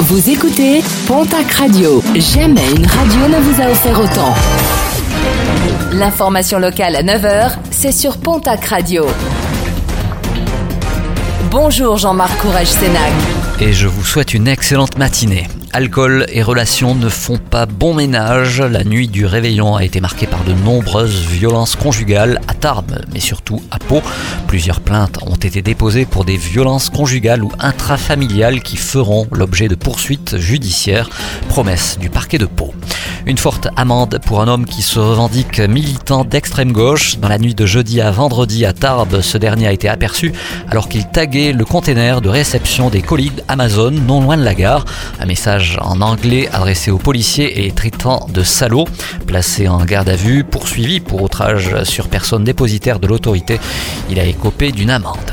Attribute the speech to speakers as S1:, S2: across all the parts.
S1: Vous écoutez Pontac Radio. Jamais une radio ne vous a offert autant. L'information locale à 9h, c'est sur Pontac Radio. Bonjour Jean-Marc Courage Sénac.
S2: Et je vous souhaite une excellente matinée. Alcool et relations ne font pas bon ménage. La nuit du réveillon a été marquée par de nombreuses violences conjugales à Tarbes, mais surtout à Pau. Plusieurs plaintes ont été déposées pour des violences conjugales ou intrafamiliales qui feront l'objet de poursuites judiciaires. Promesse du parquet de Pau. Une forte amende pour un homme qui se revendique militant d'extrême gauche. Dans la nuit de jeudi à vendredi à Tarbes, ce dernier a été aperçu alors qu'il taguait le container de réception des colis Amazon non loin de la gare. Un message en anglais adressé aux policiers et traitant de salauds. Placé en garde à vue, poursuivi pour outrage sur personne dépositaire de l'autorité, il a écopé d'une amende.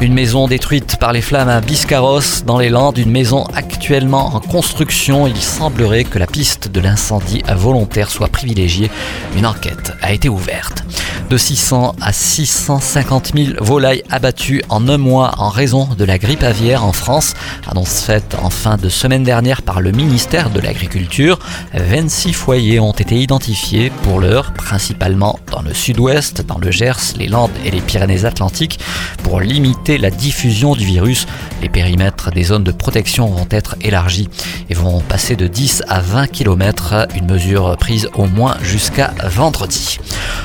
S2: Une maison détruite par les flammes à Biscarros dans les Landes, une maison actuellement en construction. Il semblerait que la piste de l'incendie volontaire soit privilégiée. Une enquête a été ouverte. De 600 à 650 000 volailles abattues en un mois en raison de la grippe aviaire en France. Annonce faite en fin de semaine dernière par le ministère de l'Agriculture. 26 foyers ont été identifiés pour l'heure, principalement dans le sud-ouest, dans le Gers, les Landes et les Pyrénées-Atlantiques. Pour limiter la diffusion du virus, les périmètres des zones de protection vont être élargis et vont passer de 10 à 20 km, une mesure prise au moins jusqu'à vendredi.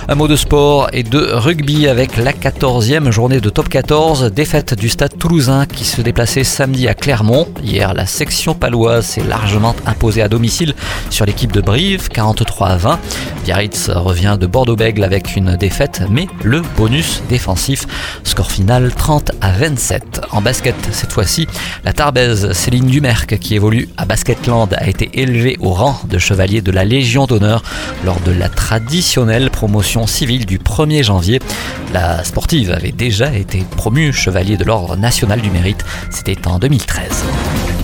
S2: Un mot de sport et de rugby avec la 14e journée de top 14, défaite du stade toulousain qui se déplaçait samedi à Clermont. Hier, la section paloise s'est largement imposée à domicile sur l'équipe de Brive, 43 à 20. Biarritz revient de Bordeaux-Bègle avec une défaite, mais le bonus défensif, score final 30 à 27. En basket, cette fois-ci, la Tarbaise Céline Dumerc, qui évolue à Basketland, a été élevée au rang de chevalier de la Légion d'honneur lors de la traditionnelle promotion civile du 1er janvier. La sportive avait déjà été promue chevalier de l'Ordre national du mérite, c'était en 2013.